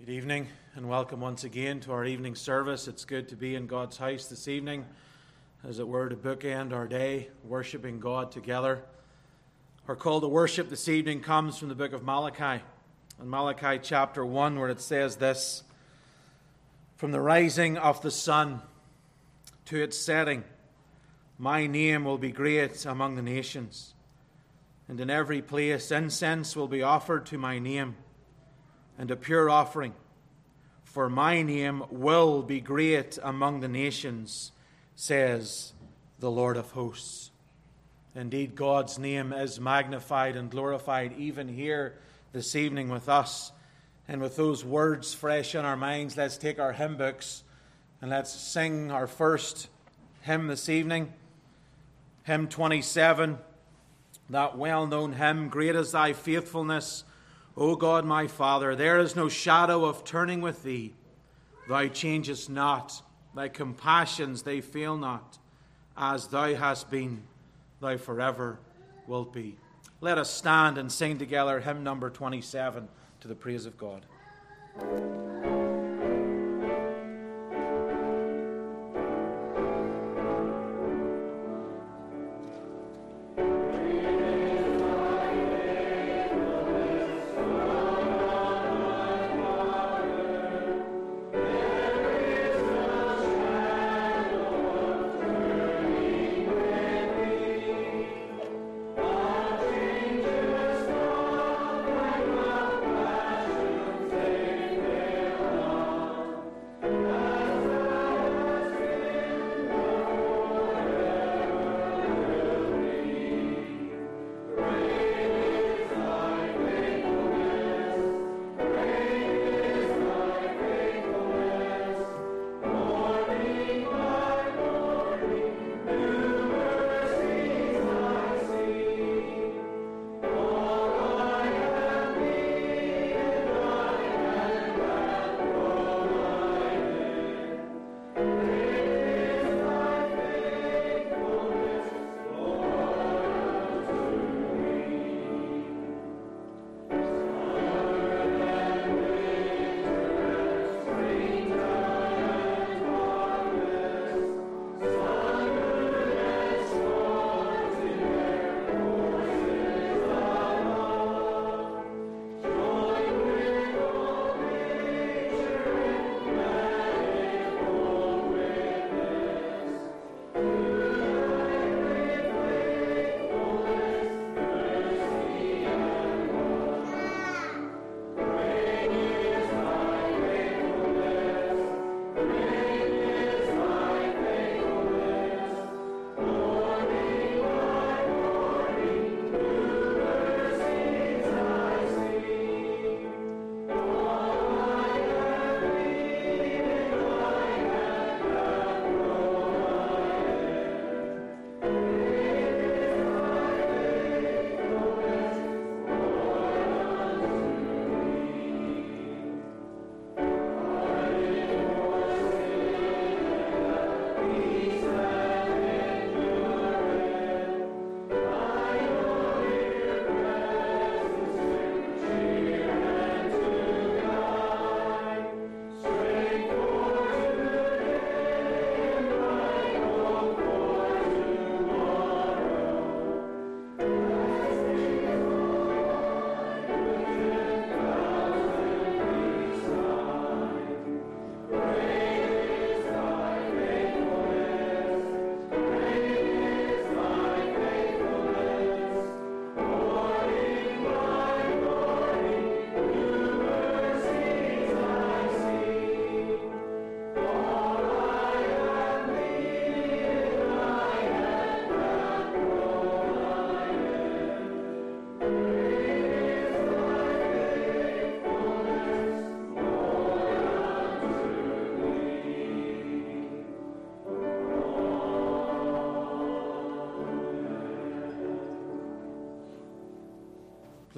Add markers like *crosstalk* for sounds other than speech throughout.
Good evening and welcome once again to our evening service. It's good to be in God's house this evening, as it were, to bookend our day, worshiping God together. Our call to worship this evening comes from the book of Malachi, in Malachi chapter 1, where it says this From the rising of the sun to its setting, my name will be great among the nations, and in every place incense will be offered to my name and a pure offering. For my name will be great among the nations, says the Lord of hosts. Indeed, God's name is magnified and glorified even here this evening with us. And with those words fresh in our minds, let's take our hymn books and let's sing our first hymn this evening. Hymn 27, that well known hymn, Great is Thy Faithfulness. O God, my Father, there is no shadow of turning with thee. Thou changest not, thy compassions, they fail not. As thou hast been, thou forever wilt be. Let us stand and sing together hymn number 27 to the praise of God.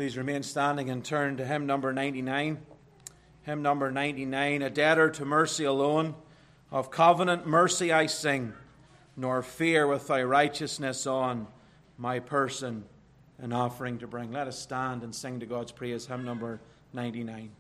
Please remain standing and turn to hymn number 99. Hymn number 99 A debtor to mercy alone, of covenant mercy I sing, nor fear with thy righteousness on my person an offering to bring. Let us stand and sing to God's praise. Hymn number 99.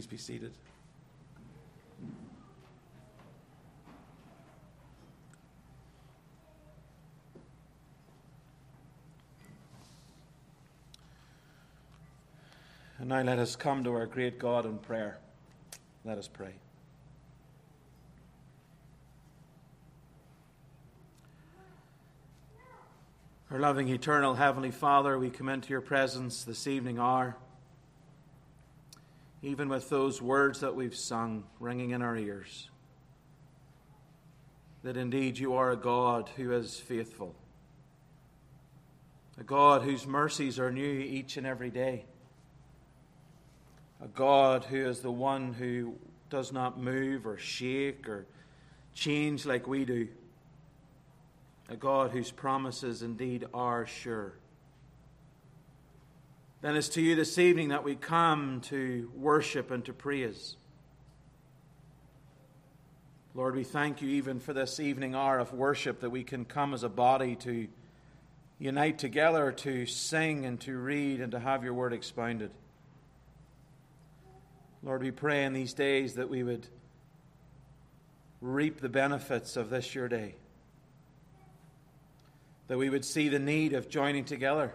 Please be seated. And now let us come to our great God in prayer. Let us pray. Our loving, eternal Heavenly Father, we come into your presence this evening hour, even with those words that we've sung ringing in our ears, that indeed you are a God who is faithful, a God whose mercies are new each and every day, a God who is the one who does not move or shake or change like we do a God whose promises indeed are sure. Then it's to you this evening that we come to worship and to praise. Lord, we thank you even for this evening hour of worship that we can come as a body to unite together to sing and to read and to have your word expounded. Lord, we pray in these days that we would reap the benefits of this your day that we would see the need of joining together.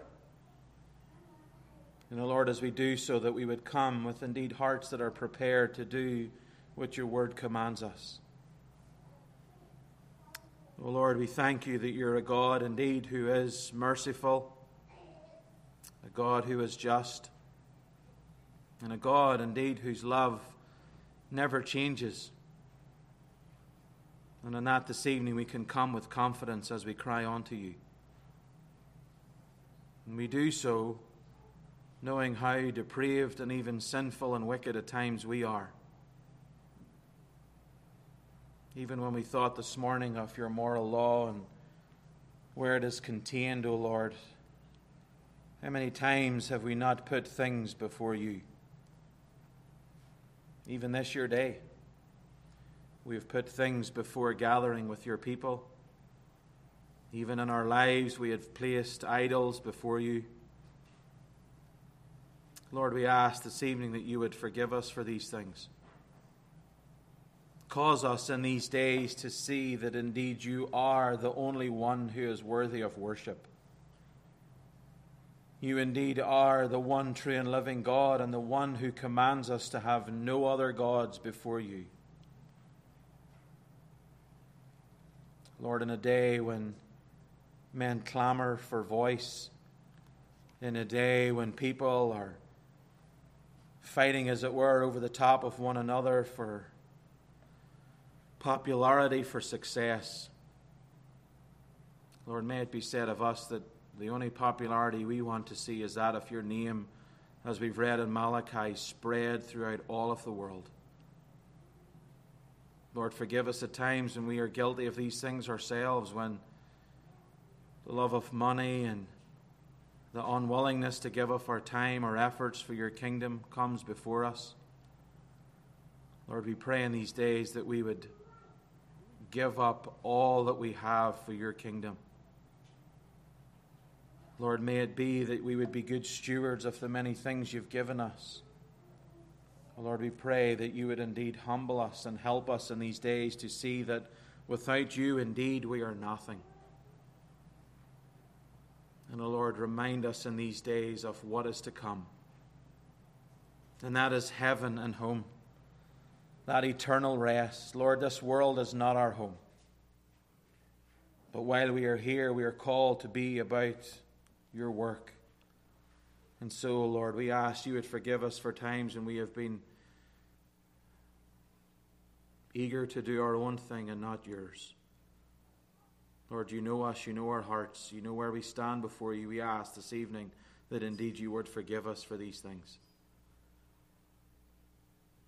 And, Lord, as we do so, that we would come with indeed hearts that are prepared to do what your word commands us. Oh Lord, we thank you that you're a God indeed who is merciful, a God who is just, and a God indeed whose love never changes. And in that this evening we can come with confidence as we cry unto you. And we do so knowing how depraved and even sinful and wicked at times we are. Even when we thought this morning of your moral law and where it is contained, O oh Lord, how many times have we not put things before you? Even this your day, we have put things before gathering with your people. Even in our lives, we have placed idols before you. Lord, we ask this evening that you would forgive us for these things. Cause us in these days to see that indeed you are the only one who is worthy of worship. You indeed are the one true and living God and the one who commands us to have no other gods before you. Lord, in a day when men clamor for voice in a day when people are fighting, as it were, over the top of one another for popularity, for success. Lord, may it be said of us that the only popularity we want to see is that of your name, as we've read in Malachi, spread throughout all of the world. Lord, forgive us at times when we are guilty of these things ourselves, when the love of money and the unwillingness to give up our time or efforts for your kingdom comes before us. Lord, we pray in these days that we would give up all that we have for your kingdom. Lord, may it be that we would be good stewards of the many things you've given us. Lord, we pray that you would indeed humble us and help us in these days to see that without you, indeed, we are nothing. And, O oh Lord, remind us in these days of what is to come. And that is heaven and home, that eternal rest. Lord, this world is not our home. But while we are here, we are called to be about your work. And so, Lord, we ask you would forgive us for times when we have been eager to do our own thing and not yours. Lord, you know us, you know our hearts, you know where we stand before you. We ask this evening that indeed you would forgive us for these things.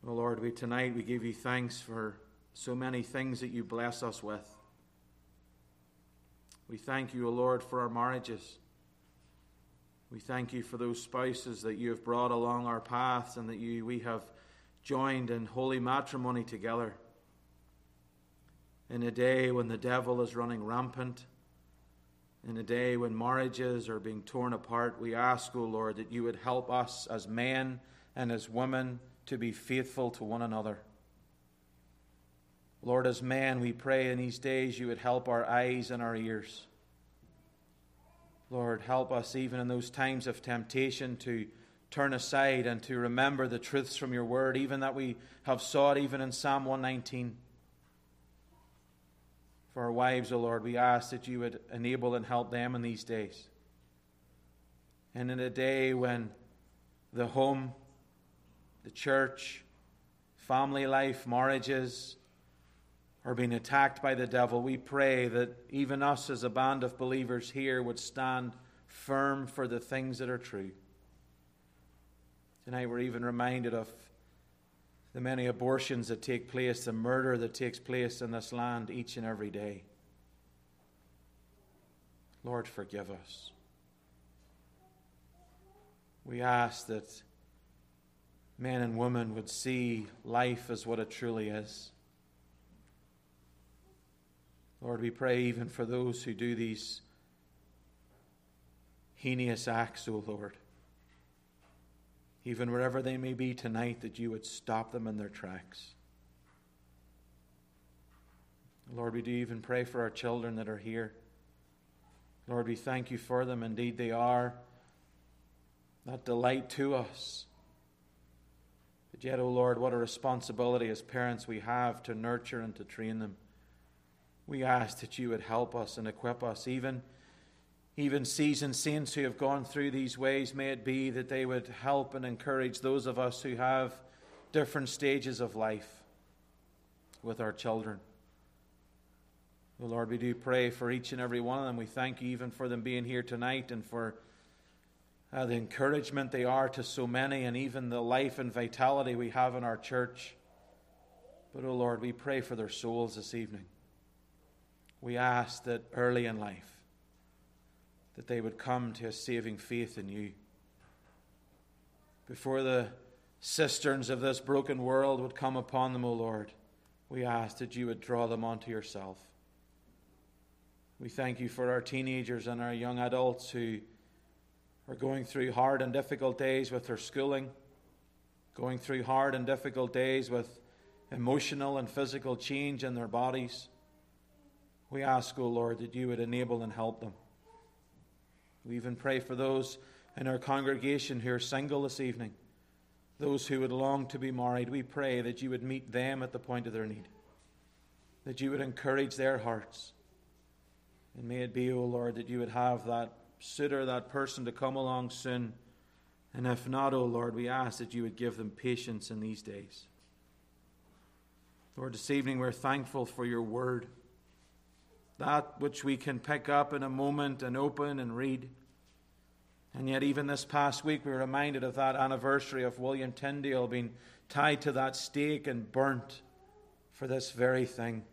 Oh Lord, we tonight we give you thanks for so many things that you bless us with. We thank you, O Lord, for our marriages. We thank you for those spouses that you have brought along our paths and that you we have joined in holy matrimony together in a day when the devil is running rampant, in a day when marriages are being torn apart, we ask, O oh Lord, that you would help us as men and as women to be faithful to one another. Lord, as men, we pray in these days you would help our eyes and our ears. Lord, help us even in those times of temptation to turn aside and to remember the truths from your word, even that we have sought even in Psalm 119. For our wives, O oh Lord, we ask that you would enable and help them in these days. And in a day when the home, the church, family life, marriages are being attacked by the devil, we pray that even us as a band of believers here would stand firm for the things that are true. Tonight we're even reminded of the many abortions that take place, the murder that takes place in this land each and every day. Lord, forgive us. We ask that men and women would see life as what it truly is. Lord, we pray even for those who do these heinous acts, O Lord even wherever they may be tonight, that you would stop them in their tracks. Lord, we do even pray for our children that are here. Lord, we thank you for them. Indeed, they are that delight to us. But yet, O oh Lord, what a responsibility as parents we have to nurture and to train them. We ask that you would help us and equip us, even even seasoned saints who have gone through these ways, may it be that they would help and encourage those of us who have different stages of life with our children. Oh Lord, we do pray for each and every one of them. We thank you even for them being here tonight and for uh, the encouragement they are to so many and even the life and vitality we have in our church. But, oh Lord, we pray for their souls this evening. We ask that early in life, that they would come to a saving faith in you. Before the cisterns of this broken world would come upon them, O Lord, we ask that you would draw them onto yourself. We thank you for our teenagers and our young adults who are going through hard and difficult days with their schooling, going through hard and difficult days with emotional and physical change in their bodies. We ask, O Lord, that you would enable and help them. We even pray for those in our congregation who are single this evening, those who would long to be married. We pray that you would meet them at the point of their need, that you would encourage their hearts. And may it be, O oh Lord, that you would have that suitor, that person to come along soon. And if not, O oh Lord, we ask that you would give them patience in these days. Lord, this evening we're thankful for your word that which we can pick up in a moment and open and read. And yet, even this past week, we were reminded of that anniversary of William Tyndale being tied to that stake and burnt for this very thing.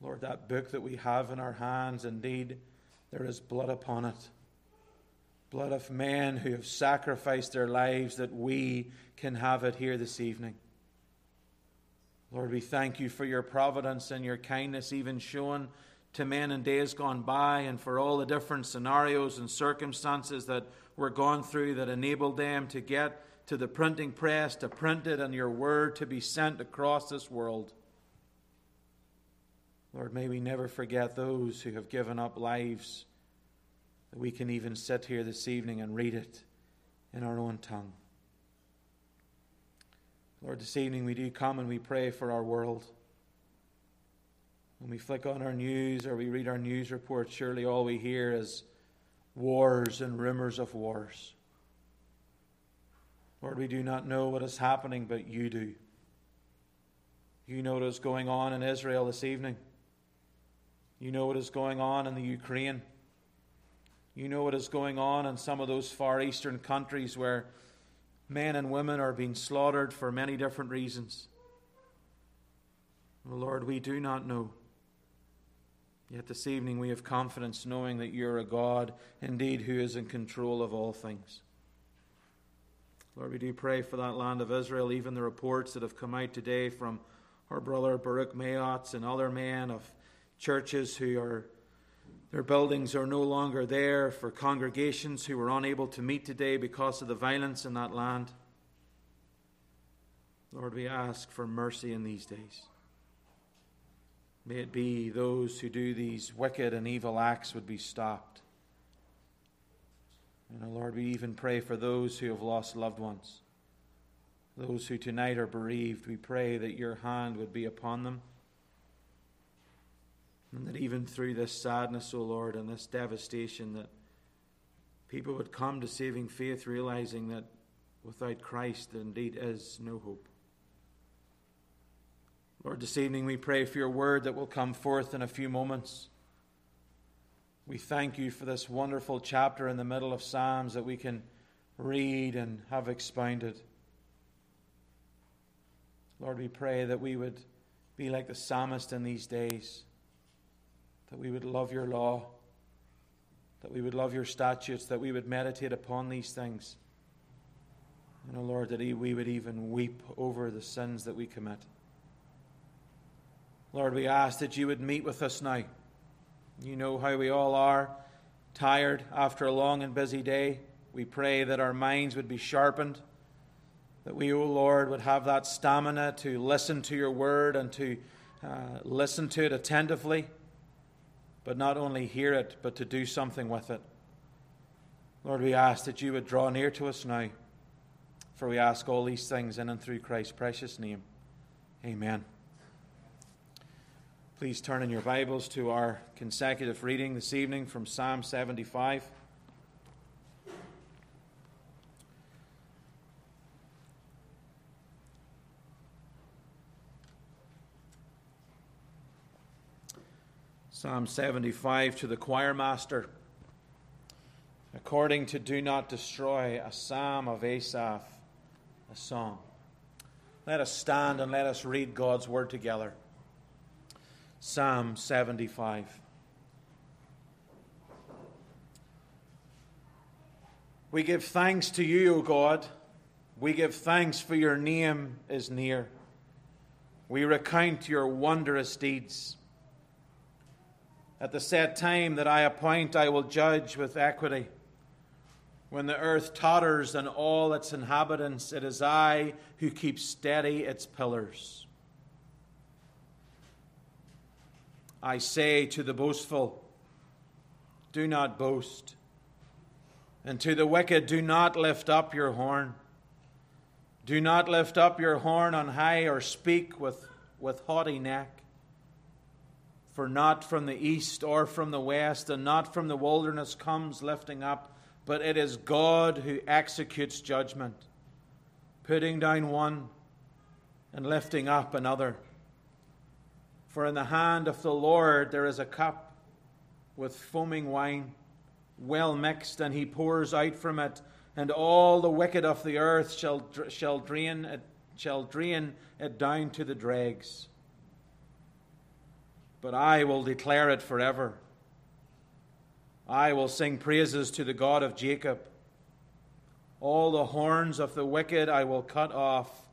Lord, that book that we have in our hands, indeed, there is blood upon it. Blood of men who have sacrificed their lives that we can have it here this evening. Lord, we thank you for your providence and your kindness, even shown to men in days gone by, and for all the different scenarios and circumstances that were gone through that enabled them to get to the printing press, to print it, and your word to be sent across this world. Lord, may we never forget those who have given up lives that we can even sit here this evening and read it in our own tongue. Lord, this evening we do come and we pray for our world. When we flick on our news or we read our news reports, surely all we hear is wars and rumors of wars. Lord, we do not know what is happening, but you do. You know what is going on in Israel this evening. You know what is going on in the Ukraine. You know what is going on in some of those far eastern countries where Men and women are being slaughtered for many different reasons. Lord, we do not know. Yet this evening we have confidence knowing that you're a God indeed who is in control of all things. Lord, we do pray for that land of Israel, even the reports that have come out today from our brother Baruch Mayotz and other men of churches who are their buildings are no longer there for congregations who were unable to meet today because of the violence in that land. Lord, we ask for mercy in these days. May it be those who do these wicked and evil acts would be stopped. And, O Lord, we even pray for those who have lost loved ones, those who tonight are bereaved. We pray that your hand would be upon them. And that even through this sadness, O oh Lord, and this devastation, that people would come to saving faith, realizing that without Christ there indeed is no hope. Lord, this evening we pray for your word that will come forth in a few moments. We thank you for this wonderful chapter in the middle of Psalms that we can read and have expounded. Lord, we pray that we would be like the psalmist in these days, that we would love your law, that we would love your statutes, that we would meditate upon these things. And, oh Lord, that we would even weep over the sins that we commit. Lord, we ask that you would meet with us now. You know how we all are, tired after a long and busy day. We pray that our minds would be sharpened, that we, O oh Lord, would have that stamina to listen to your word and to uh, listen to it attentively, but not only hear it, but to do something with it. Lord, we ask that you would draw near to us now, for we ask all these things in and through Christ's precious name. Amen. Please turn in your Bibles to our consecutive reading this evening from Psalm 75. Psalm 75 to the choir master. According to Do Not Destroy, a psalm of Asaph, a song. Let us stand and let us read God's word together. Psalm 75. We give thanks to you, O God. We give thanks for your name is near. We recount your wondrous deeds. At the set time that I appoint, I will judge with equity. When the earth totters and all its inhabitants, it is I who keep steady its pillars. I say to the boastful, Do not boast. And to the wicked, do not lift up your horn. Do not lift up your horn on high or speak with, with haughty neck. For not from the east or from the west, and not from the wilderness comes lifting up, but it is God who executes judgment, putting down one and lifting up another. For in the hand of the Lord there is a cup with foaming wine, well mixed, and he pours out from it, and all the wicked of the earth shall, shall, drain, it, shall drain it down to the dregs. But I will declare it forever. I will sing praises to the God of Jacob. All the horns of the wicked I will cut off,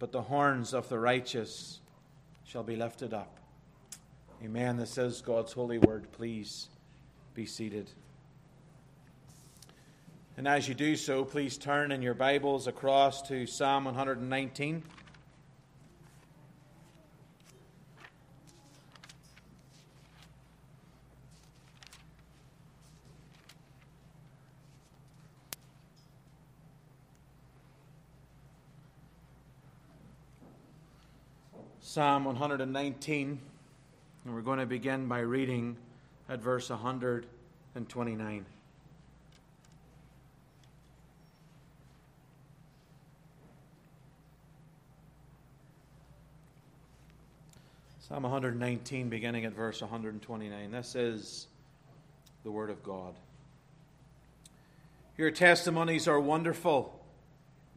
but the horns of the righteous shall be lifted up. Amen. This is God's holy word. Please be seated. And as you do so, please turn in your Bibles across to Psalm 119. Psalm 119, and we're going to begin by reading at verse 129. Psalm 119, beginning at verse 129. This is the Word of God. Your testimonies are wonderful,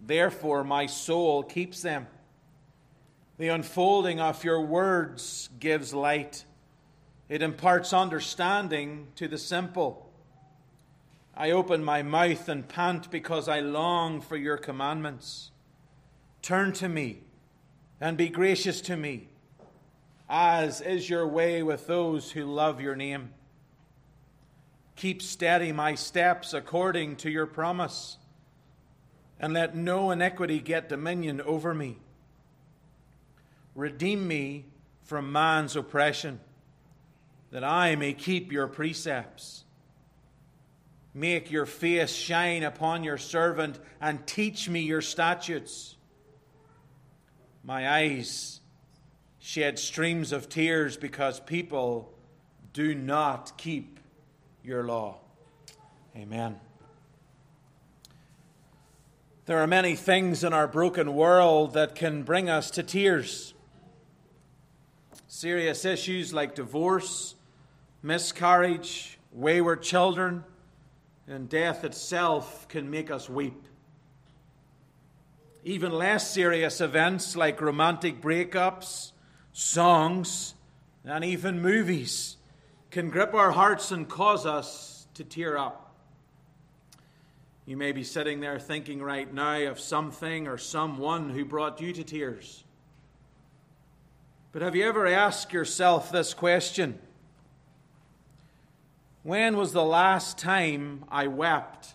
therefore, my soul keeps them. The unfolding of your words gives light, it imparts understanding to the simple. I open my mouth and pant because I long for your commandments. Turn to me and be gracious to me, as is your way with those who love your name. Keep steady my steps according to your promise and let no iniquity get dominion over me. Redeem me from man's oppression, that I may keep your precepts. Make your face shine upon your servant, and teach me your statutes. My eyes shed streams of tears because people do not keep your law. Amen. There are many things in our broken world that can bring us to tears. Serious issues like divorce, miscarriage, wayward children, and death itself can make us weep. Even less serious events like romantic breakups, songs, and even movies can grip our hearts and cause us to tear up. You may be sitting there thinking right now of something or someone who brought you to tears. But have you ever asked yourself this question? When was the last time I wept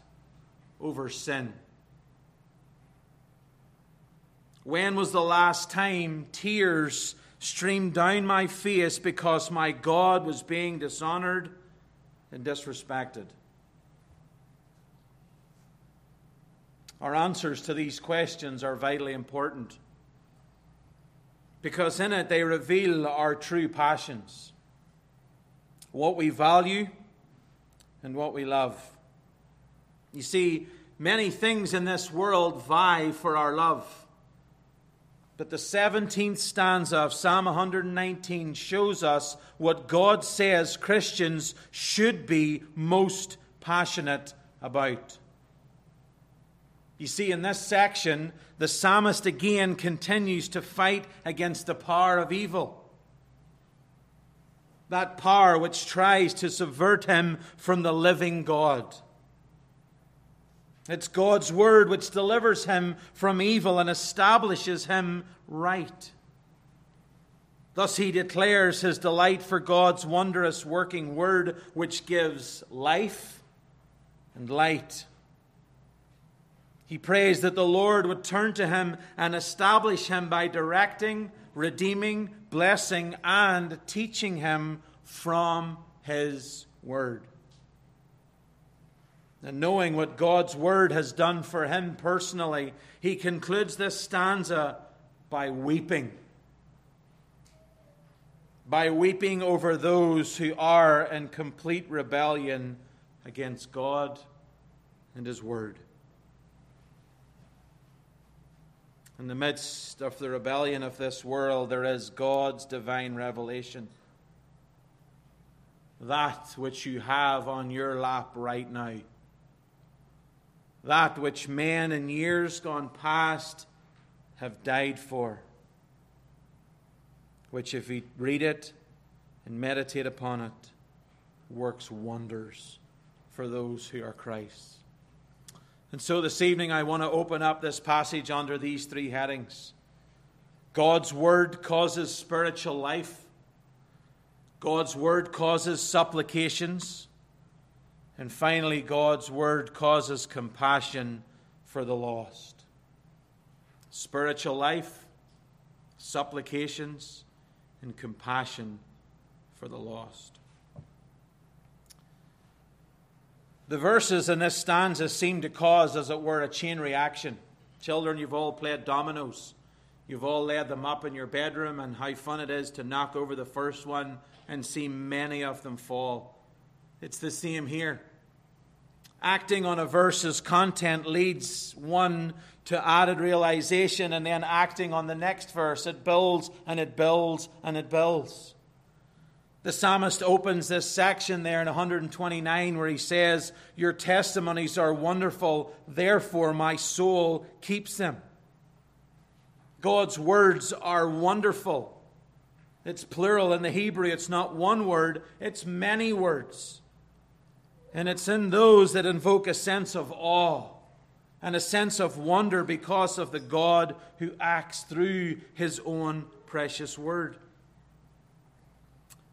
over sin? When was the last time tears streamed down my face because my God was being dishonored and disrespected? Our answers to these questions are vitally important because in it they reveal our true passions, what we value and what we love. You see, many things in this world vie for our love. But the 17th stanza of Psalm 119 shows us what God says Christians should be most passionate about. You see, in this section, the psalmist again continues to fight against the power of evil. That power which tries to subvert him from the living God. It's God's word which delivers him from evil and establishes him right. Thus he declares his delight for God's wondrous working word, which gives life and light. He prays that the Lord would turn to him and establish him by directing, redeeming, blessing, and teaching him from his word. And knowing what God's word has done for him personally, he concludes this stanza by weeping. By weeping over those who are in complete rebellion against God and his word. In the midst of the rebellion of this world, there is God's divine revelation. That which you have on your lap right now. That which men in years gone past have died for. Which, if we read it and meditate upon it, works wonders for those who are Christ's. And so this evening, I want to open up this passage under these three headings God's Word causes spiritual life, God's Word causes supplications, and finally, God's Word causes compassion for the lost. Spiritual life, supplications, and compassion for the lost. The verses in this stanza seem to cause, as it were, a chain reaction. Children, you've all played dominoes. You've all laid them up in your bedroom, and how fun it is to knock over the first one and see many of them fall. It's the same here. Acting on a verse's content leads one to added realization, and then acting on the next verse, it builds and it builds and it builds. The psalmist opens this section there in 129 where he says, Your testimonies are wonderful, therefore my soul keeps them. God's words are wonderful. It's plural in the Hebrew, it's not one word, it's many words. And it's in those that invoke a sense of awe and a sense of wonder because of the God who acts through his own precious word.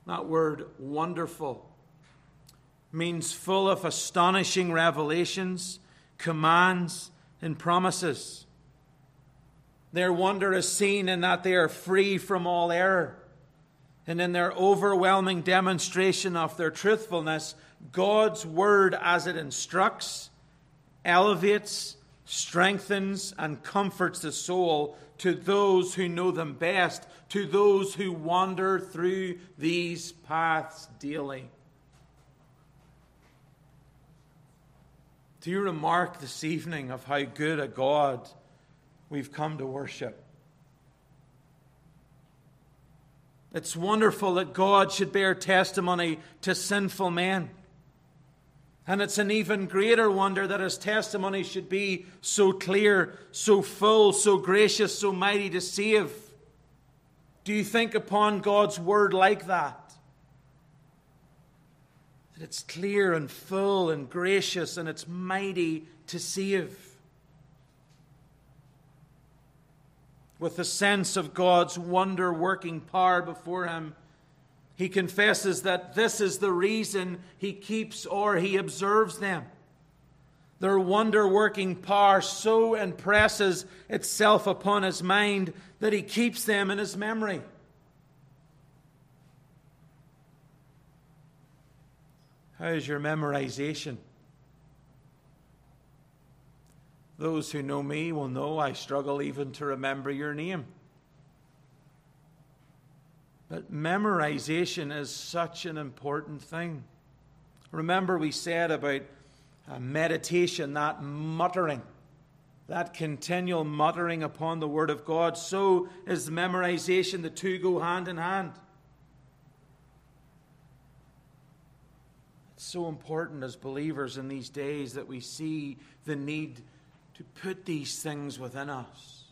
That word wonderful means full of astonishing revelations, commands, and promises. Their wonder is seen in that they are free from all error. And in their overwhelming demonstration of their truthfulness, God's word, as it instructs, elevates, strengthens, and comforts the soul to those who know them best, to those who wander through these paths daily. Do you remark this evening of how good a God we've come to worship? It's wonderful that God should bear testimony to sinful men. And it's an even greater wonder that his testimony should be so clear, so full, so gracious, so mighty to save. Do you think upon God's word like that? That it's clear and full and gracious and it's mighty to save. With the sense of God's wonder working power before him he confesses that this is the reason he keeps or he observes them. Their wonder working power so impresses itself upon his mind that he keeps them in his memory. How is your memorization? Those who know me will know I struggle even to remember your name. But memorization is such an important thing. Remember, we said about uh, meditation, that muttering, that continual muttering upon the Word of God. So is memorization. The two go hand in hand. It's so important as believers in these days that we see the need to put these things within us.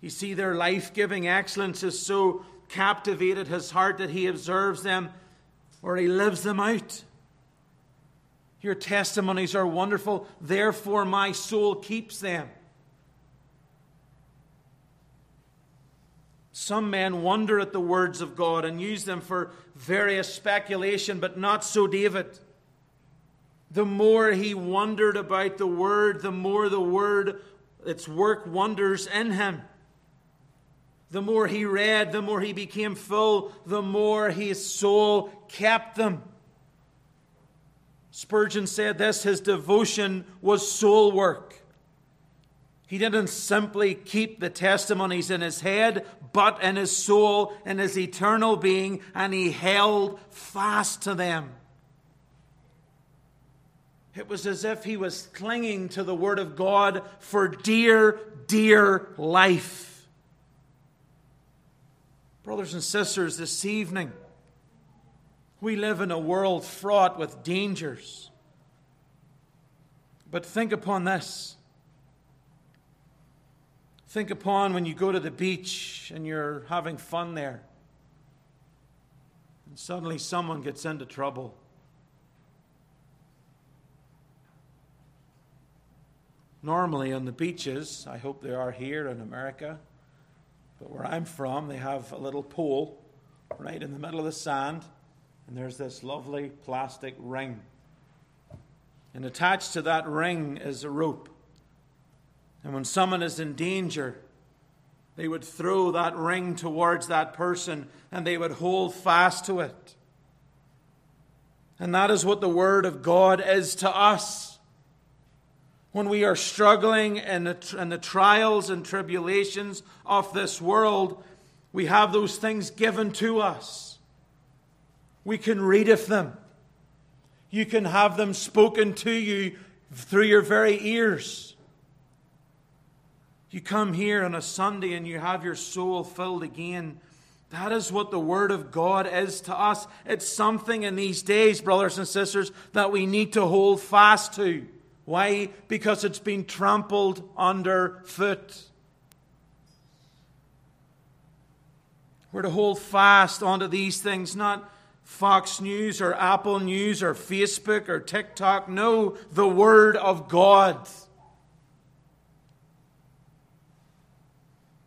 You see, their life giving excellence has so captivated his heart that he observes them or he lives them out. Your testimonies are wonderful, therefore, my soul keeps them. Some men wonder at the words of God and use them for various speculation, but not so David. The more he wondered about the word, the more the word, its work wonders in him. The more he read, the more he became full, the more his soul kept them. Spurgeon said this his devotion was soul work. He didn't simply keep the testimonies in his head, but in his soul, in his eternal being, and he held fast to them. It was as if he was clinging to the Word of God for dear, dear life. Brothers and sisters, this evening, we live in a world fraught with dangers. But think upon this. Think upon when you go to the beach and you're having fun there, and suddenly someone gets into trouble. Normally on the beaches, I hope they are here in America, but where I'm from, they have a little pool right in the middle of the sand, and there's this lovely plastic ring. And attached to that ring is a rope. And when someone is in danger, they would throw that ring towards that person and they would hold fast to it. And that is what the Word of God is to us when we are struggling in the, in the trials and tribulations of this world, we have those things given to us. We can read of them. You can have them spoken to you through your very ears. You come here on a Sunday and you have your soul filled again. That is what the Word of God is to us. It's something in these days, brothers and sisters, that we need to hold fast to. Why? Because it's been trampled underfoot. We're to hold fast onto these things, not Fox News or Apple News or Facebook or TikTok. No, the Word of God.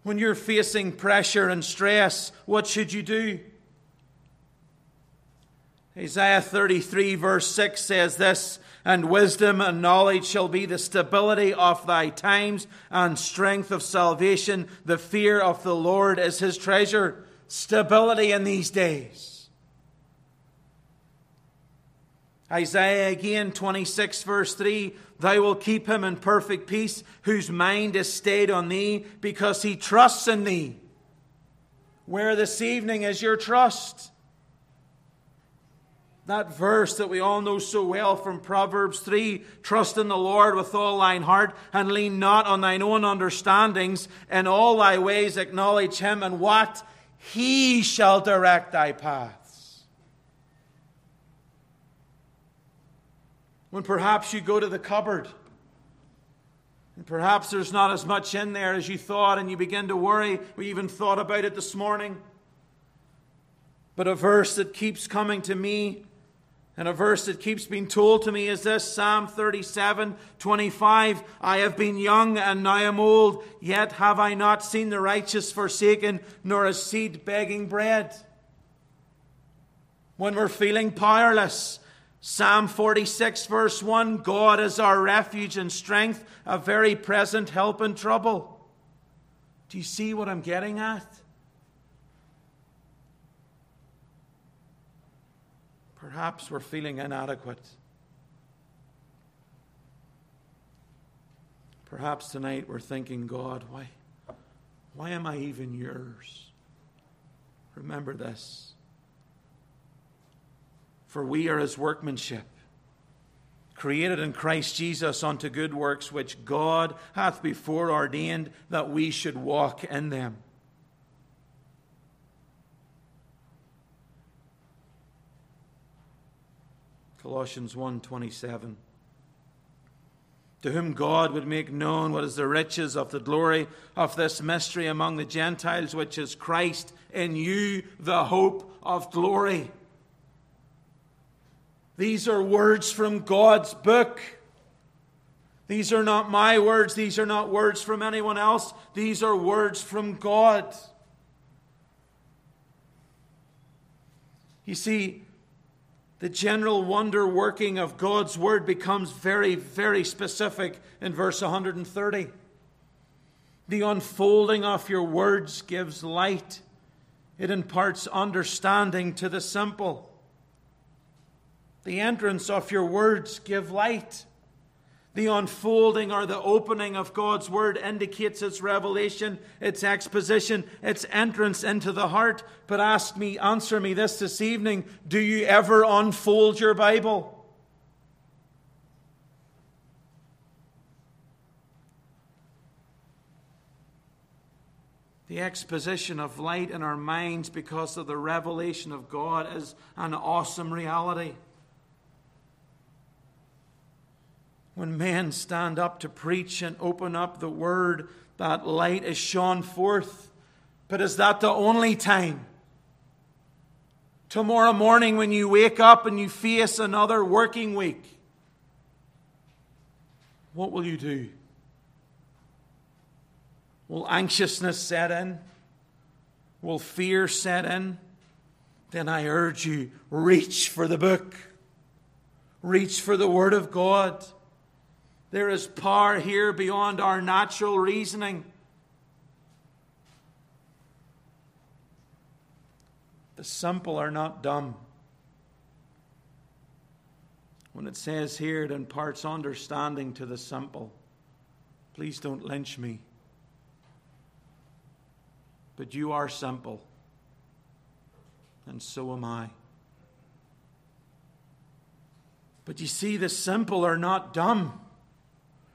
When you're facing pressure and stress, what should you do? Isaiah 33, verse 6 says this And wisdom and knowledge shall be the stability of thy times, and strength of salvation. The fear of the Lord is his treasure. Stability in these days. Isaiah again, 26, verse 3 Thou wilt keep him in perfect peace, whose mind is stayed on thee, because he trusts in thee. Where this evening is your trust? That verse that we all know so well from Proverbs 3 Trust in the Lord with all thine heart, and lean not on thine own understandings. In all thy ways acknowledge him, and what? He shall direct thy paths. When perhaps you go to the cupboard, and perhaps there's not as much in there as you thought, and you begin to worry. We even thought about it this morning. But a verse that keeps coming to me and a verse that keeps being told to me is this Psalm 37 25. I have been young and now am old, yet have I not seen the righteous forsaken, nor a seed begging bread. When we're feeling powerless, Psalm 46, verse 1 God is our refuge and strength, a very present help in trouble. Do you see what I'm getting at? Perhaps we're feeling inadequate. Perhaps tonight we're thinking, God, why, why am I even yours? Remember this. For we are his workmanship, created in Christ Jesus unto good works, which God hath before ordained that we should walk in them. Colossians 1:27 to whom God would make known what is the riches of the glory of this mystery among the Gentiles, which is Christ in you, the hope of glory. These are words from God's book. These are not my words. These are not words from anyone else. These are words from God. You see, the general wonder working of God's word becomes very, very specific in verse 130. The unfolding of your words gives light, it imparts understanding to the simple. The entrance of your words give light. The unfolding or the opening of God's Word indicates its revelation, its exposition, its entrance into the heart. But ask me, answer me this this evening do you ever unfold your Bible? The exposition of light in our minds because of the revelation of God is an awesome reality. When men stand up to preach and open up the word, that light is shone forth. But is that the only time? Tomorrow morning, when you wake up and you face another working week, what will you do? Will anxiousness set in? Will fear set in? Then I urge you reach for the book, reach for the Word of God. There is power here beyond our natural reasoning. The simple are not dumb. When it says here it imparts understanding to the simple, please don't lynch me. But you are simple, and so am I. But you see, the simple are not dumb.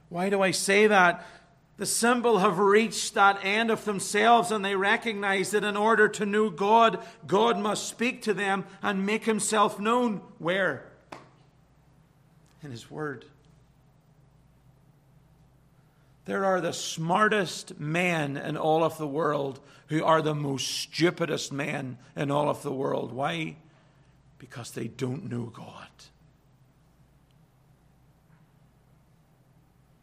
Why do I say that? The symbol have reached that end of themselves and they recognize that in order to know God, God must speak to them and make himself known. Where? In his word. There are the smartest men in all of the world who are the most stupidest men in all of the world. Why? Because they don't know God.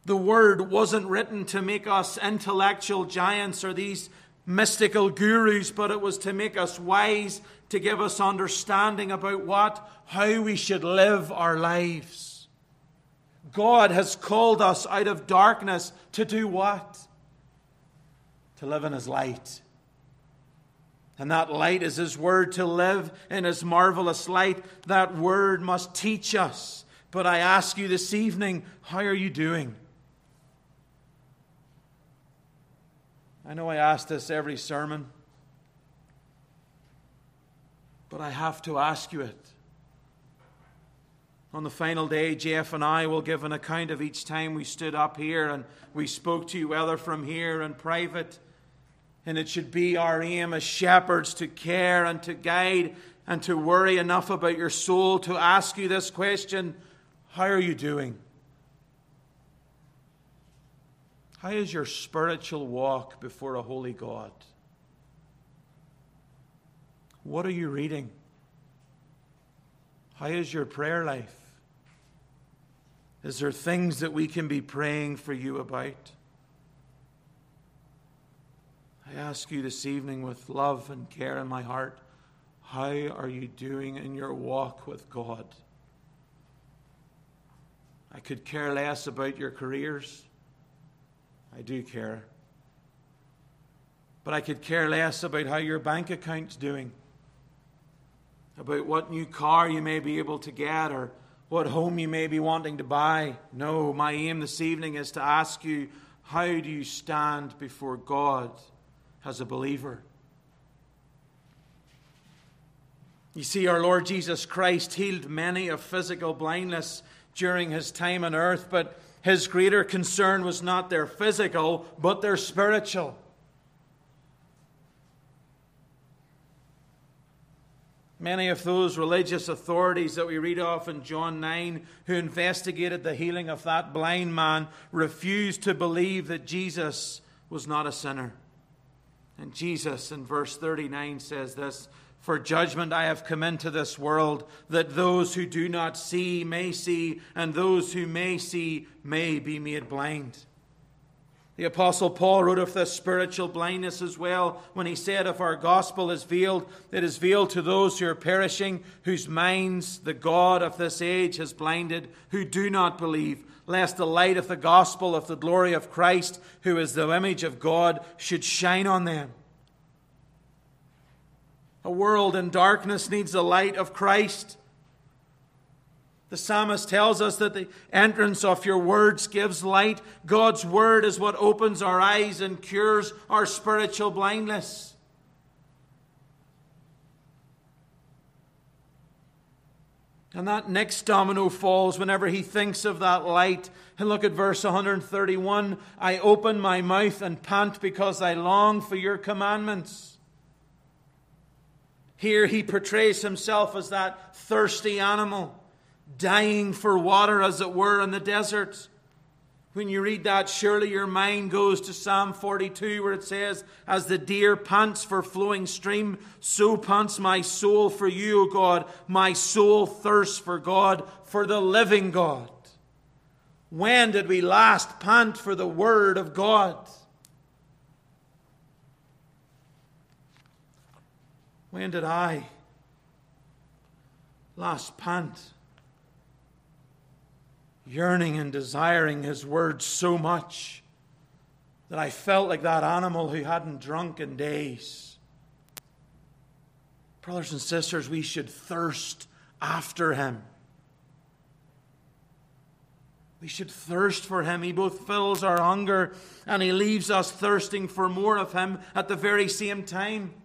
The word wasn't written to make us intellectual giants or these mystical gurus, but it was to make us wise, to give us understanding about what, how we should live our lives. God has called us out of darkness to do what? To live in His light. And that light is His Word to live in His marvelous light. That Word must teach us. But I ask you this evening, how are you doing? I know I ask this every sermon, but I have to ask you it. On the final day, Jeff and I will give an account of each time we stood up here and we spoke to you, whether from here in private. And it should be our aim as shepherds to care and to guide and to worry enough about your soul to ask you this question How are you doing? How is your spiritual walk before a holy God? What are you reading? How is your prayer life? Is there things that we can be praying for you about? I ask you this evening with love and care in my heart how are you doing in your walk with God? I could care less about your careers. I do care. But I could care less about how your bank account's doing, about what new car you may be able to get, or what home you may be wanting to buy. No, my aim this evening is to ask you how do you stand before God as a believer? You see, our Lord Jesus Christ healed many of physical blindness during his time on earth, but his greater concern was not their physical, but their spiritual. Many of those religious authorities that we read of in John 9 who investigated the healing of that blind man refused to believe that Jesus was not a sinner. And Jesus in verse 39 says this for judgment I have come into this world, that those who do not see may see, and those who may see may be made blind. The Apostle Paul wrote of this spiritual blindness as well when he said, If our gospel is veiled, it is veiled to those who are perishing, whose minds the God of this age has blinded, who do not believe, lest the light of the gospel of the glory of Christ, who is the image of God, should shine on them. A world in darkness needs the light of Christ. The psalmist tells us that the entrance of your words gives light. God's word is what opens our eyes and cures our spiritual blindness. And that next domino falls whenever he thinks of that light. And look at verse 131 I open my mouth and pant because I long for your commandments. Here he portrays himself as that thirsty animal, dying for water, as it were, in the desert. When you read that, surely your mind goes to Psalm 42, where it says, As the deer pants for flowing stream, so pants my soul for you, O God. My soul thirsts for God, for the living God. When did we last pant for the Word of God? When did I last pant, yearning and desiring His word so much that I felt like that animal who hadn't drunk in days? Brothers and sisters, we should thirst after Him. We should thirst for Him. He both fills our hunger and He leaves us thirsting for more of Him at the very same time.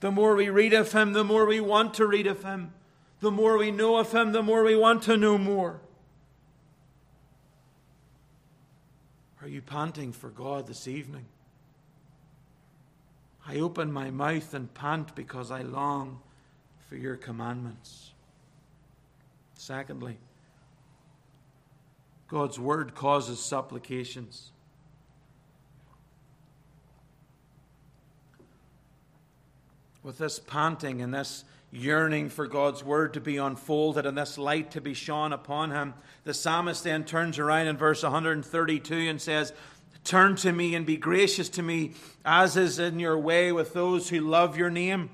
The more we read of him, the more we want to read of him. The more we know of him, the more we want to know more. Are you panting for God this evening? I open my mouth and pant because I long for your commandments. Secondly, God's word causes supplications. With this panting and this yearning for God's word to be unfolded and this light to be shone upon him, the psalmist then turns around in verse 132 and says, Turn to me and be gracious to me, as is in your way with those who love your name.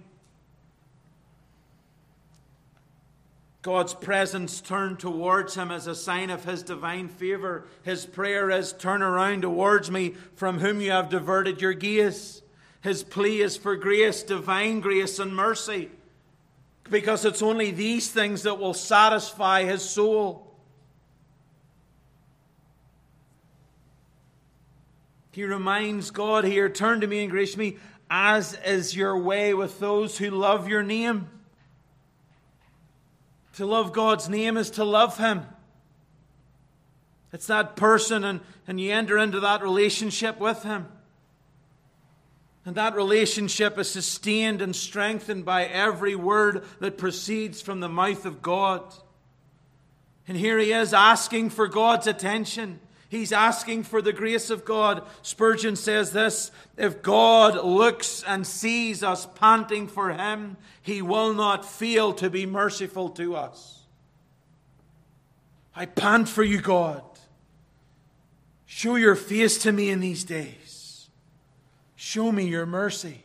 God's presence turned towards him as a sign of his divine favor. His prayer is, Turn around towards me from whom you have diverted your gaze. His plea is for grace, divine grace and mercy, because it's only these things that will satisfy his soul. He reminds God here, turn to me and grace me, as is your way with those who love your name. To love God's name is to love Him. It's that person, and, and you enter into that relationship with Him. And that relationship is sustained and strengthened by every word that proceeds from the mouth of God. And here he is asking for God's attention. He's asking for the grace of God. Spurgeon says this If God looks and sees us panting for Him, He will not fail to be merciful to us. I pant for you, God. Show your face to me in these days. Show me your mercy.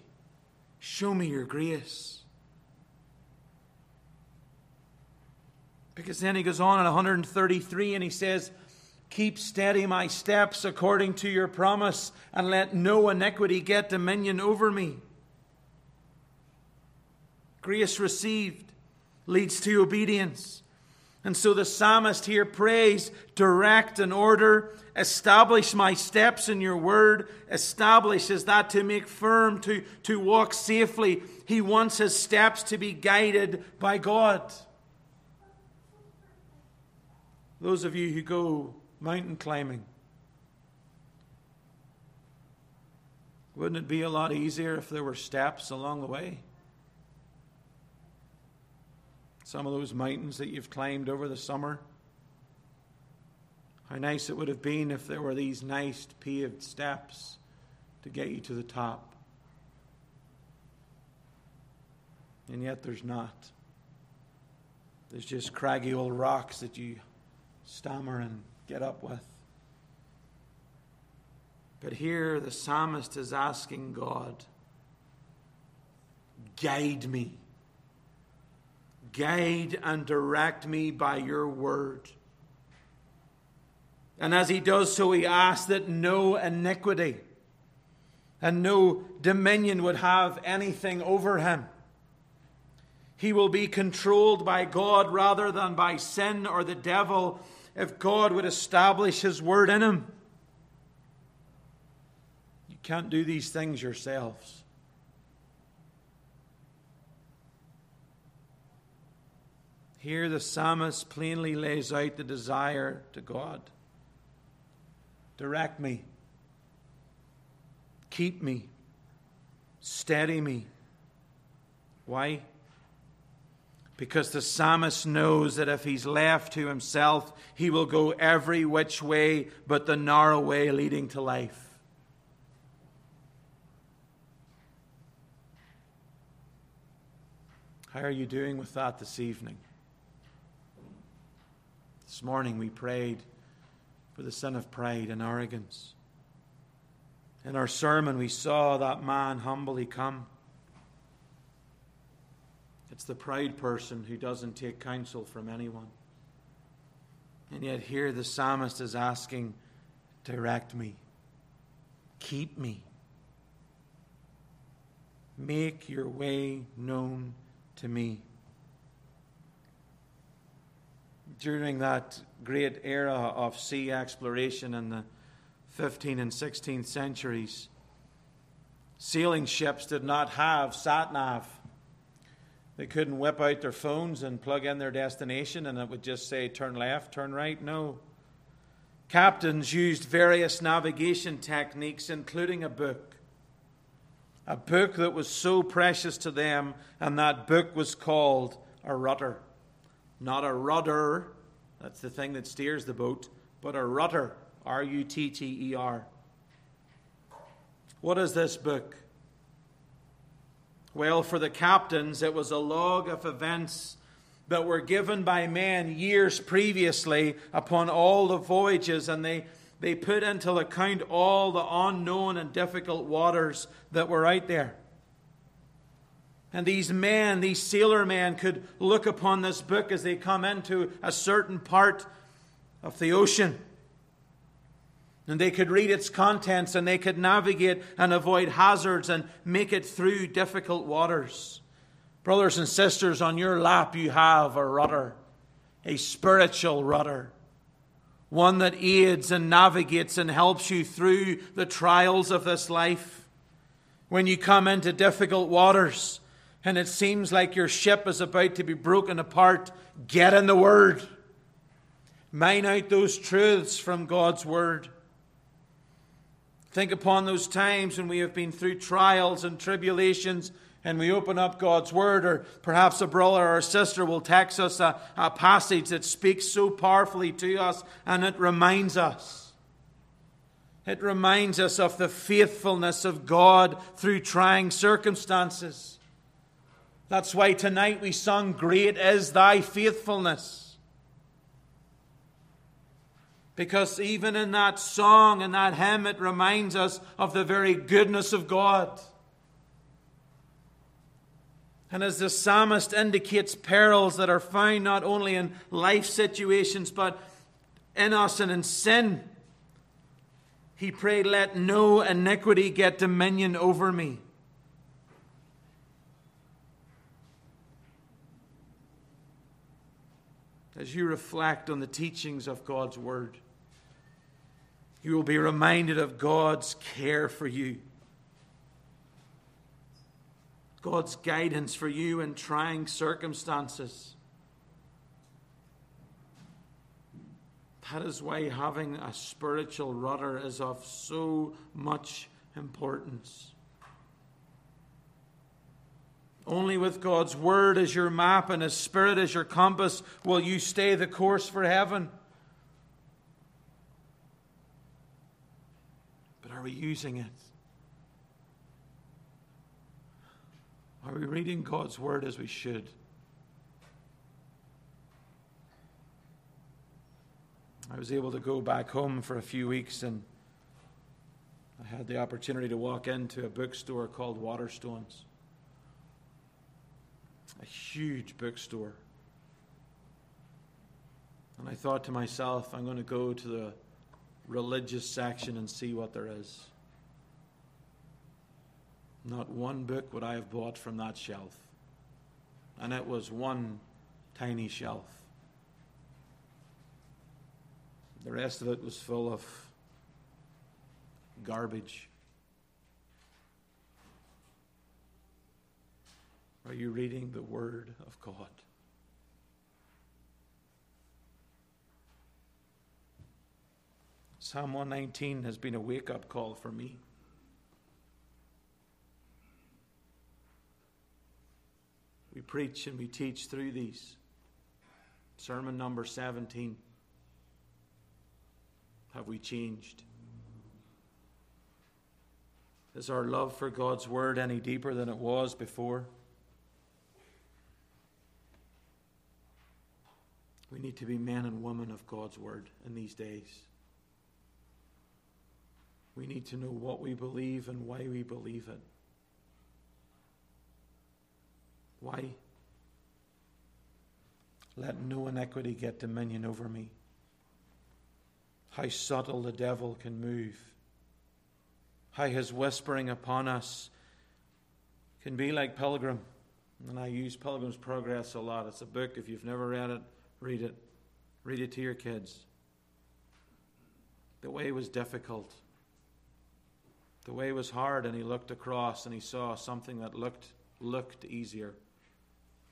Show me your grace. Because then he goes on at 133 and he says, Keep steady my steps according to your promise, and let no iniquity get dominion over me. Grace received leads to obedience. And so the psalmist here prays, direct and order, establish my steps in your word. Establish is that to make firm, to, to walk safely. He wants his steps to be guided by God. Those of you who go mountain climbing. Wouldn't it be a lot easier if there were steps along the way? Some of those mountains that you've climbed over the summer. How nice it would have been if there were these nice paved steps to get you to the top. And yet there's not. There's just craggy old rocks that you stammer and get up with. But here the psalmist is asking God, guide me. Guide and direct me by your word. And as he does so, he asks that no iniquity and no dominion would have anything over him. He will be controlled by God rather than by sin or the devil if God would establish His word in him. You can't do these things yourselves. Here, the psalmist plainly lays out the desire to God direct me, keep me, steady me. Why? because the psalmist knows that if he's left to himself, he will go every which way but the narrow way leading to life. How are you doing with that this evening? This morning we prayed for the sin of pride and arrogance. In our sermon, we saw that man humbly come. It's the proud person who doesn't take counsel from anyone. And yet, here the psalmist is asking, Direct me, keep me, make your way known to me. During that great era of sea exploration in the 15th and 16th centuries, sailing ships did not have sat nav they couldn't whip out their phones and plug in their destination and it would just say turn left, turn right. No. Captains used various navigation techniques, including a book. A book that was so precious to them, and that book was called a rutter. Not a rudder, that's the thing that steers the boat, but a rutter, R U T T E R. What is this book? Well, for the captains, it was a log of events that were given by men years previously upon all the voyages, and they, they put into account all the unknown and difficult waters that were out there. And these men, these sailor men, could look upon this book as they come into a certain part of the ocean. And they could read its contents and they could navigate and avoid hazards and make it through difficult waters. Brothers and sisters, on your lap you have a rutter, a spiritual rutter, one that aids and navigates and helps you through the trials of this life. When you come into difficult waters and it seems like your ship is about to be broken apart, get in the Word. Mine out those truths from God's Word. Think upon those times when we have been through trials and tribulations and we open up God's Word, or perhaps a brother or a sister will text us a, a passage that speaks so powerfully to us and it reminds us. It reminds us of the faithfulness of God through trying circumstances. That's why tonight we sung, Great is thy faithfulness. Because even in that song and that hymn, it reminds us of the very goodness of God. And as the psalmist indicates perils that are found not only in life situations, but in us and in sin, he prayed, Let no iniquity get dominion over me. As you reflect on the teachings of God's Word, you will be reminded of God's care for you, God's guidance for you in trying circumstances. That is why having a spiritual rutter is of so much importance. Only with God's Word as your map and His Spirit as your compass will you stay the course for heaven. But are we using it? Are we reading God's Word as we should? I was able to go back home for a few weeks and I had the opportunity to walk into a bookstore called Waterstones. A huge bookstore. And I thought to myself, I'm going to go to the religious section and see what there is. Not one book would I have bought from that shelf. And it was one tiny shelf. The rest of it was full of garbage. Are you reading the Word of God? Psalm 119 has been a wake up call for me. We preach and we teach through these. Sermon number 17. Have we changed? Is our love for God's Word any deeper than it was before? We need to be men and women of God's Word in these days. We need to know what we believe and why we believe it. Why? Let no iniquity get dominion over me. How subtle the devil can move. How his whispering upon us can be like Pilgrim. And I use Pilgrim's Progress a lot. It's a book. If you've never read it, read it. Read it to your kids. The way was difficult. The way was hard, and he looked across and he saw something that looked looked easier,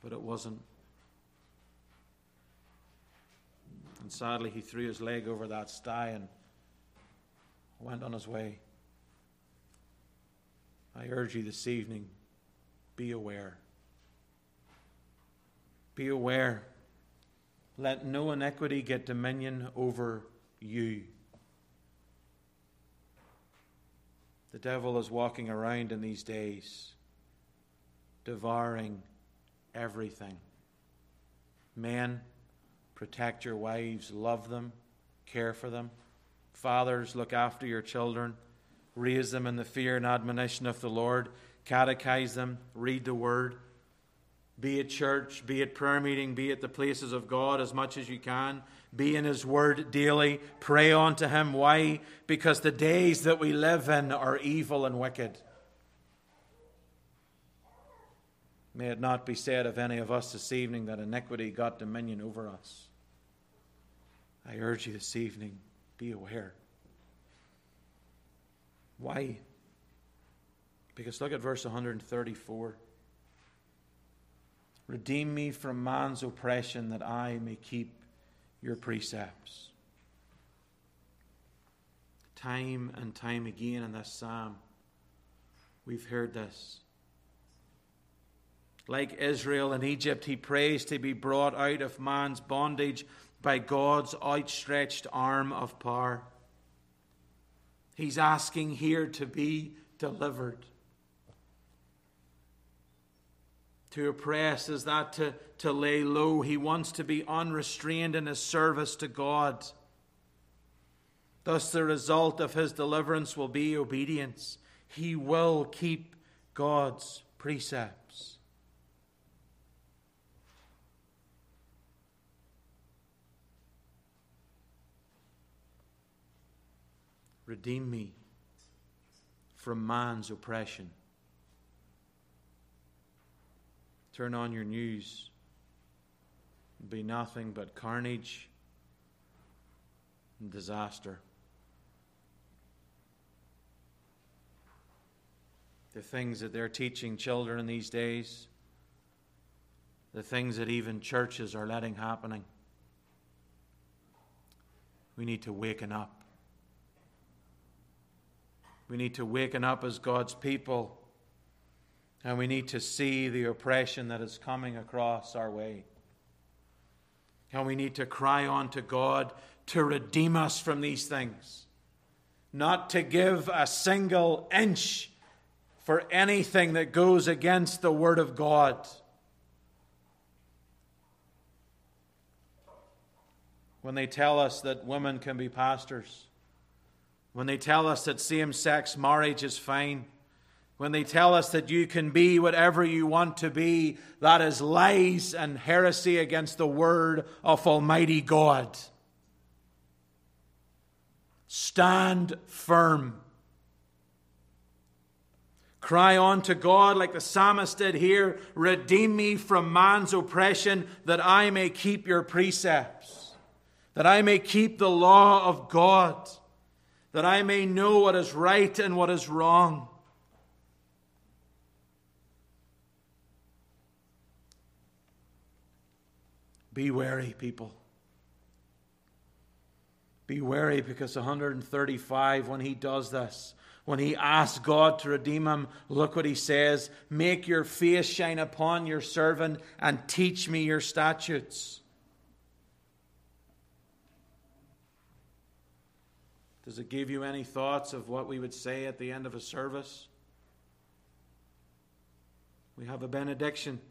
but it wasn't. And sadly, he threw his leg over that sty and went on his way. I urge you this evening be aware. Be aware. Let no iniquity get dominion over you. The devil is walking around in these days, devouring everything. Men, protect your wives, love them, care for them. Fathers, look after your children, raise them in the fear and admonition of the Lord, catechize them, read the word. Be at church, be at prayer meeting, be at the places of God as much as you can. Be in His Word daily. Pray unto Him. Why? Because the days that we live in are evil and wicked. May it not be said of any of us this evening that iniquity got dominion over us. I urge you this evening be aware. Why? Because look at verse 134. Redeem me from man's oppression that I may keep your precepts. Time and time again in this psalm, we've heard this. Like Israel in Egypt, he prays to be brought out of man's bondage by God's outstretched arm of power. He's asking here to be delivered. To oppress is that to, to lay low. He wants to be unrestrained in his service to God. Thus, the result of his deliverance will be obedience. He will keep God's precepts. Redeem me from man's oppression. Turn on your news. It'll be nothing but carnage and disaster. The things that they're teaching children these days, the things that even churches are letting happening. We need to waken up. We need to waken up as God's people and we need to see the oppression that is coming across our way. And we need to cry on to God to redeem us from these things, not to give a single inch for anything that goes against the Word of God. When they tell us that women can be pastors, when they tell us that same sex marriage is fine, when they tell us that you can be whatever you want to be, that is lies and heresy against the word of Almighty God. Stand firm. Cry on to God like the psalmist did here Redeem me from man's oppression, that I may keep your precepts, that I may keep the law of God, that I may know what is right and what is wrong. Be wary, people. Be wary because 135, when he does this, when he asks God to redeem him, look what he says Make your face shine upon your servant and teach me your statutes. Does it give you any thoughts of what we would say at the end of a service? We have a benediction.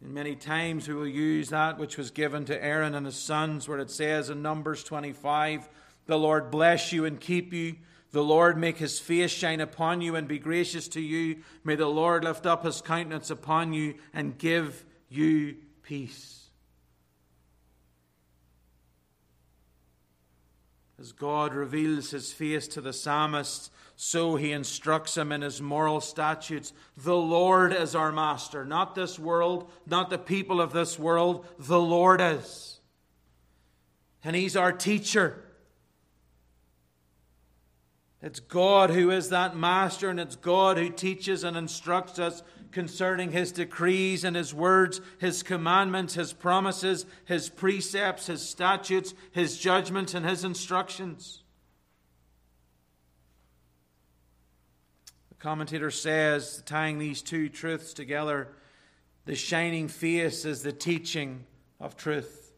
And many times we will use that which was given to Aaron and his sons, where it says in Numbers 25, The Lord bless you and keep you. The Lord make his face shine upon you and be gracious to you. May the Lord lift up his countenance upon you and give you peace. As God reveals his face to the psalmist, so he instructs him in his moral statutes. The Lord is our master, not this world, not the people of this world. The Lord is. And he's our teacher. It's God who is that master, and it's God who teaches and instructs us concerning his decrees and his words, his commandments, his promises, his precepts, his statutes, his judgments, and his instructions. Commentator says, tying these two truths together, the shining face is the teaching of truth.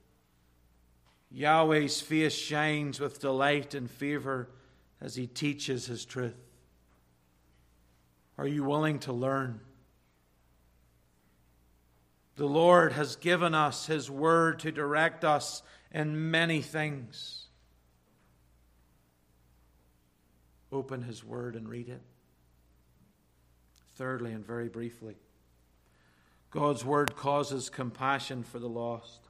Yahweh's face shines with delight and favor as he teaches his truth. Are you willing to learn? The Lord has given us his word to direct us in many things. open His Word and read it. Thirdly, and very briefly, God's Word causes compassion for the lost.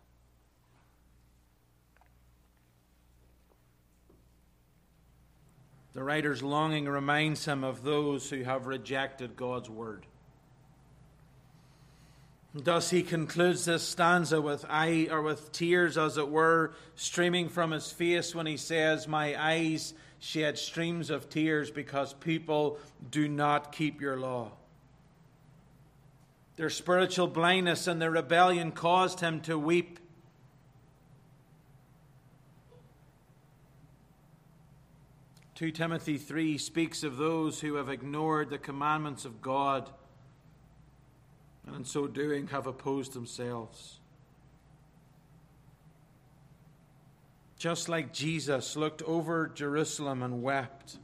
The writer's longing reminds him of those who have rejected God's Word. Thus he concludes this stanza with eye or with tears, as it were, streaming from his face when he says, My eyes shed streams of tears because people do not keep your law. Their spiritual blindness and their rebellion caused him to weep. 2 Timothy 3 speaks of those who have ignored the commandments of God and in so doing have opposed themselves. Just like Jesus looked over Jerusalem and wept.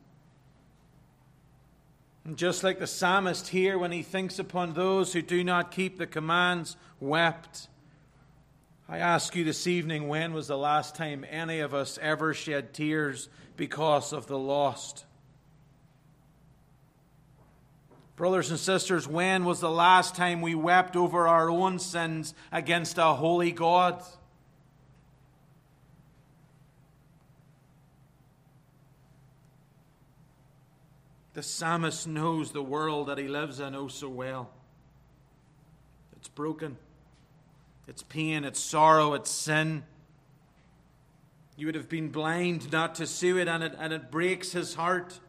And just like the psalmist here, when he thinks upon those who do not keep the commands, wept. I ask you this evening when was the last time any of us ever shed tears because of the lost? Brothers and sisters, when was the last time we wept over our own sins against a holy God? The psalmist knows the world that he lives in oh so well. It's broken, it's pain, it's sorrow, it's sin. You would have been blind not to see it, and it, and it breaks his heart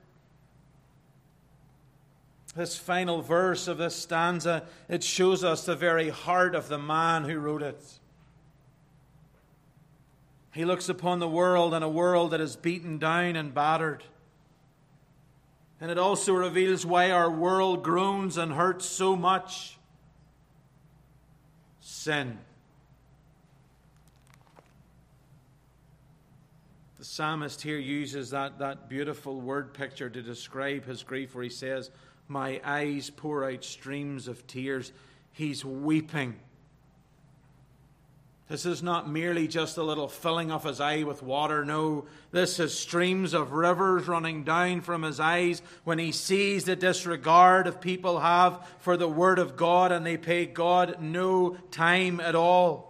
this final verse of this stanza, it shows us the very heart of the man who wrote it. He looks upon the world and a world that is beaten down and battered. And it also reveals why our world groans and hurts so much sin. The psalmist here uses that, that beautiful word picture to describe his grief, where he says, my eyes pour out streams of tears. He's weeping. This is not merely just a little filling of his eye with water. No, this is streams of rivers running down from his eyes when he sees the disregard of people have for the word of God and they pay God no time at all.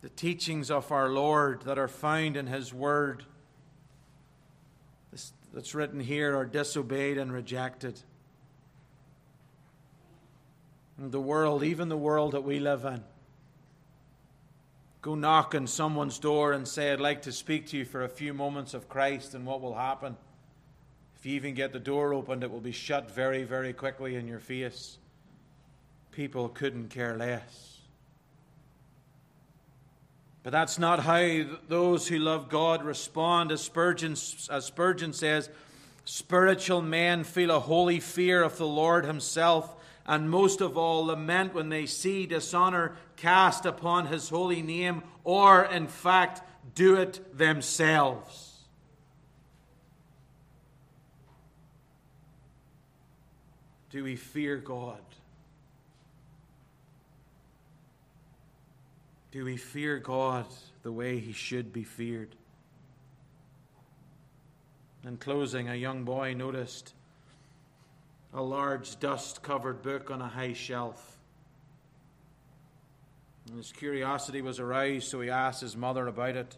The teachings of our Lord that are found in His Word that's written here are disobeyed and rejected. And the world, even the world that we live in, go knock on someone's door and say, I'd like to speak to you for a few moments of Christ, and what will happen? If you even get the door opened, it will be shut very, very quickly in your face. People couldn't care less. But that's not how those who love God respond. As Spurgeon, as Spurgeon says, spiritual men feel a holy fear of the Lord Himself, and most of all lament when they see dishonor cast upon His holy name, or in fact do it themselves. Do we fear God? Do we fear God the way he should be feared? In closing, a young boy noticed a large dust covered book on a high shelf. And his curiosity was aroused, so he asked his mother about it.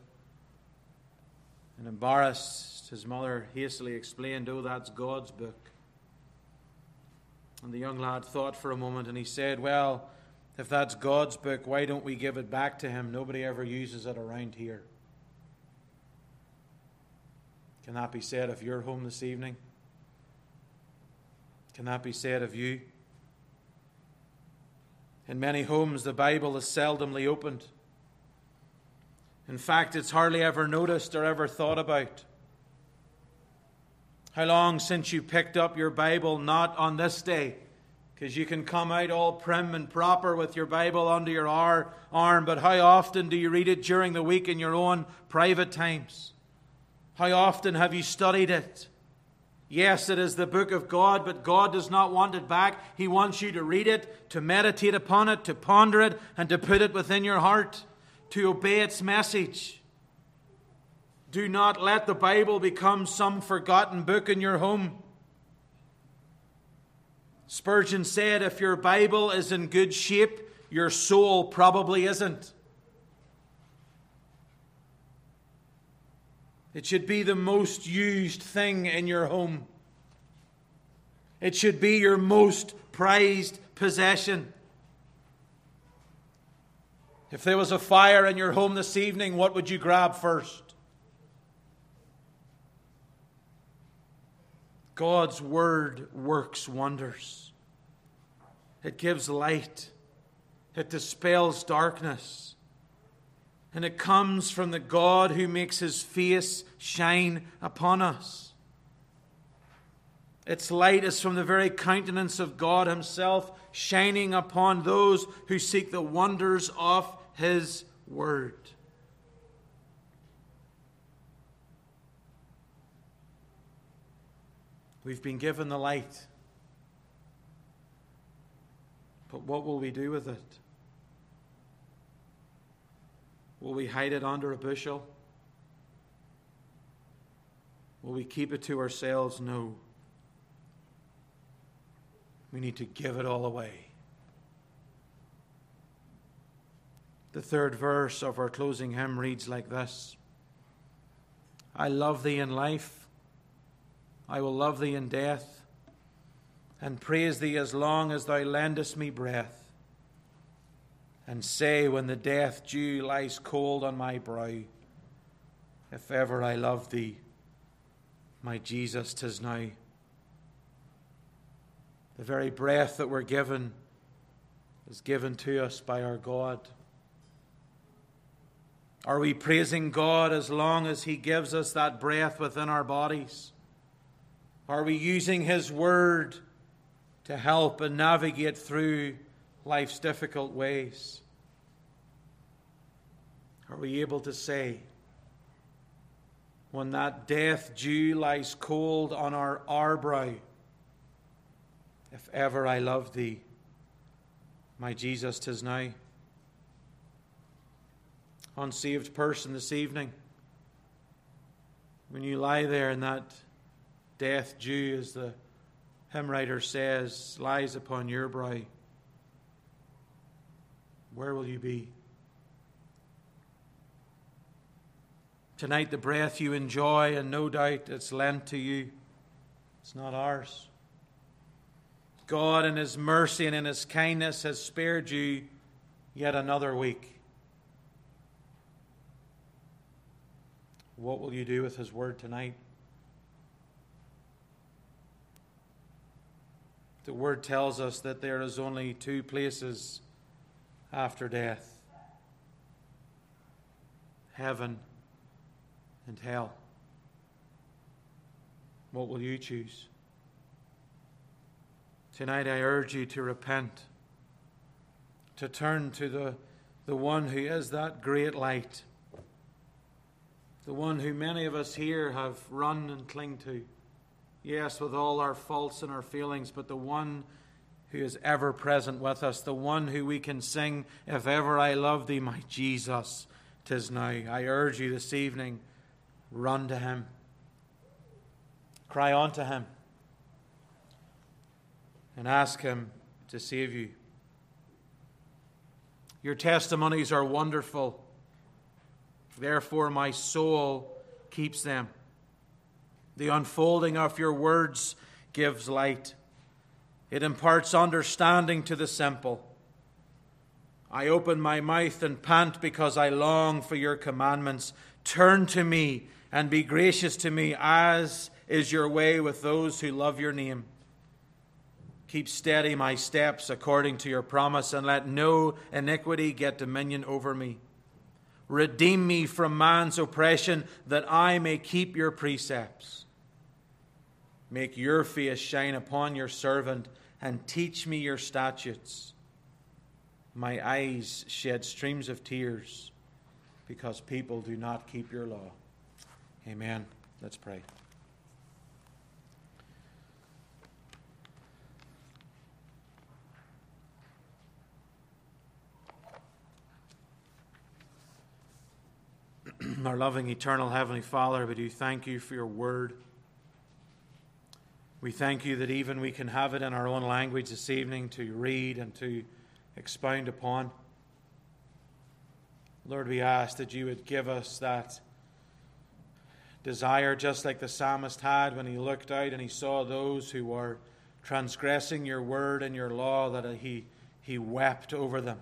And embarrassed, his mother hastily explained, Oh, that's God's book. And the young lad thought for a moment and he said, Well, if that's God's book, why don't we give it back to Him? Nobody ever uses it around here. Can that be said of your home this evening? Can that be said of you? In many homes, the Bible is seldomly opened. In fact, it's hardly ever noticed or ever thought about. How long since you picked up your Bible not on this day? Because you can come out all prim and proper with your Bible under your arm, but how often do you read it during the week in your own private times? How often have you studied it? Yes, it is the book of God, but God does not want it back. He wants you to read it, to meditate upon it, to ponder it, and to put it within your heart, to obey its message. Do not let the Bible become some forgotten book in your home. Spurgeon said, If your Bible is in good shape, your soul probably isn't. It should be the most used thing in your home. It should be your most prized possession. If there was a fire in your home this evening, what would you grab first? God's Word works wonders. It gives light, it dispels darkness. And it comes from the God who makes his face shine upon us. Its light is from the very countenance of God Himself, shining upon those who seek the wonders of His Word. We've been given the light. But what will we do with it? Will we hide it under a bushel? Will we keep it to ourselves? No. We need to give it all away. The third verse of our closing hymn reads like this I love thee in life, I will love thee in death, and praise thee as long as thou lendest me breath and say when the death dew lies cold on my brow, if ever I love thee, my Jesus, tis now. The very breath that we're given is given to us by our God. Are we praising God as long as He gives us that breath within our bodies? Are we using His Word to help and navigate through life's difficult ways? Are we able to say, when that death dew lies cold on our, our brow, if ever I love thee, my Jesus, tis now. Unsaved person this evening, when you lie there in that death dew, as the hymn writer says, lies upon your brow, where will you be? Tonight, the breath you enjoy, and no doubt it's lent to you, it's not ours. God, in His mercy and in His kindness, has spared you yet another week. What will you do with His word tonight? The word tells us that there is only two places after death heaven and hell. What will you choose? Tonight I urge you to repent, to turn to the, the one who is that great light, the one who many of us here have run and cling to. Yes, with all our faults and our feelings, but the one who is ever present with us, the one who we can sing, If ever I love thee, my Jesus, tis now. I urge you this evening Run to Him. Cry unto Him. And ask Him to save you. Your testimonies are wonderful. Therefore, my soul keeps them. The unfolding of your words gives light, it imparts understanding to the simple. I open my mouth and pant because I long for your commandments. Turn to me and be gracious to me, as is your way with those who love your name. Keep steady my steps according to your promise, and let no iniquity get dominion over me. Redeem me from man's oppression, that I may keep your precepts. Make your face shine upon your servant and teach me your statutes. My eyes shed streams of tears because people do not keep your law. Amen. Let's pray. *clears throat* Our loving, eternal Heavenly Father, we do thank you for your word. We thank you that even we can have it in our own language this evening to read and to expound upon. Lord, we ask that you would give us that desire, just like the psalmist had when he looked out and he saw those who were transgressing your word and your law, that he, he wept over them.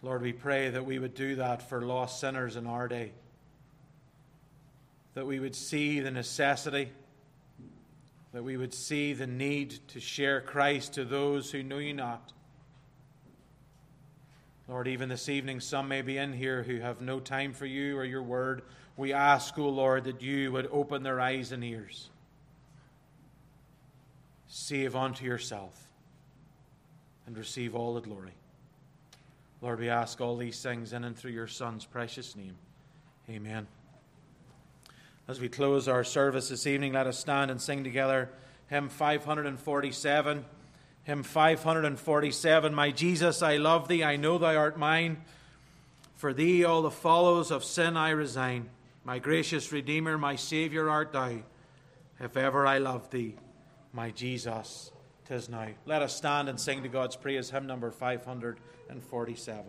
Lord, we pray that we would do that for lost sinners in our day. That we would see the necessity, that we would see the need to share Christ to those who know you not. Lord, even this evening, some may be in here who have no time for you or your word. We ask, O oh Lord, that you would open their eyes and ears. Save unto yourself and receive all the glory. Lord, we ask all these things in and through your Son's precious name. Amen. As we close our service this evening, let us stand and sing together hymn 547. Hymn 547 My Jesus, I love thee, I know thou art mine. For thee all the follows of sin I resign. My gracious Redeemer, my Saviour art thou. If ever I loved thee, my Jesus, tis now. Let us stand and sing to God's praise, hymn number 547.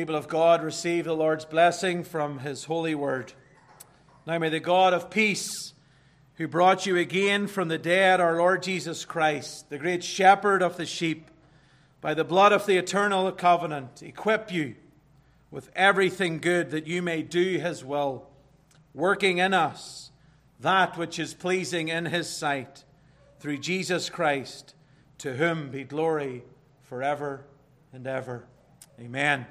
People of God, receive the Lord's blessing from his holy word. Now may the God of peace, who brought you again from the dead, our Lord Jesus Christ, the great shepherd of the sheep, by the blood of the eternal covenant, equip you with everything good that you may do his will, working in us that which is pleasing in his sight, through Jesus Christ, to whom be glory forever and ever. Amen.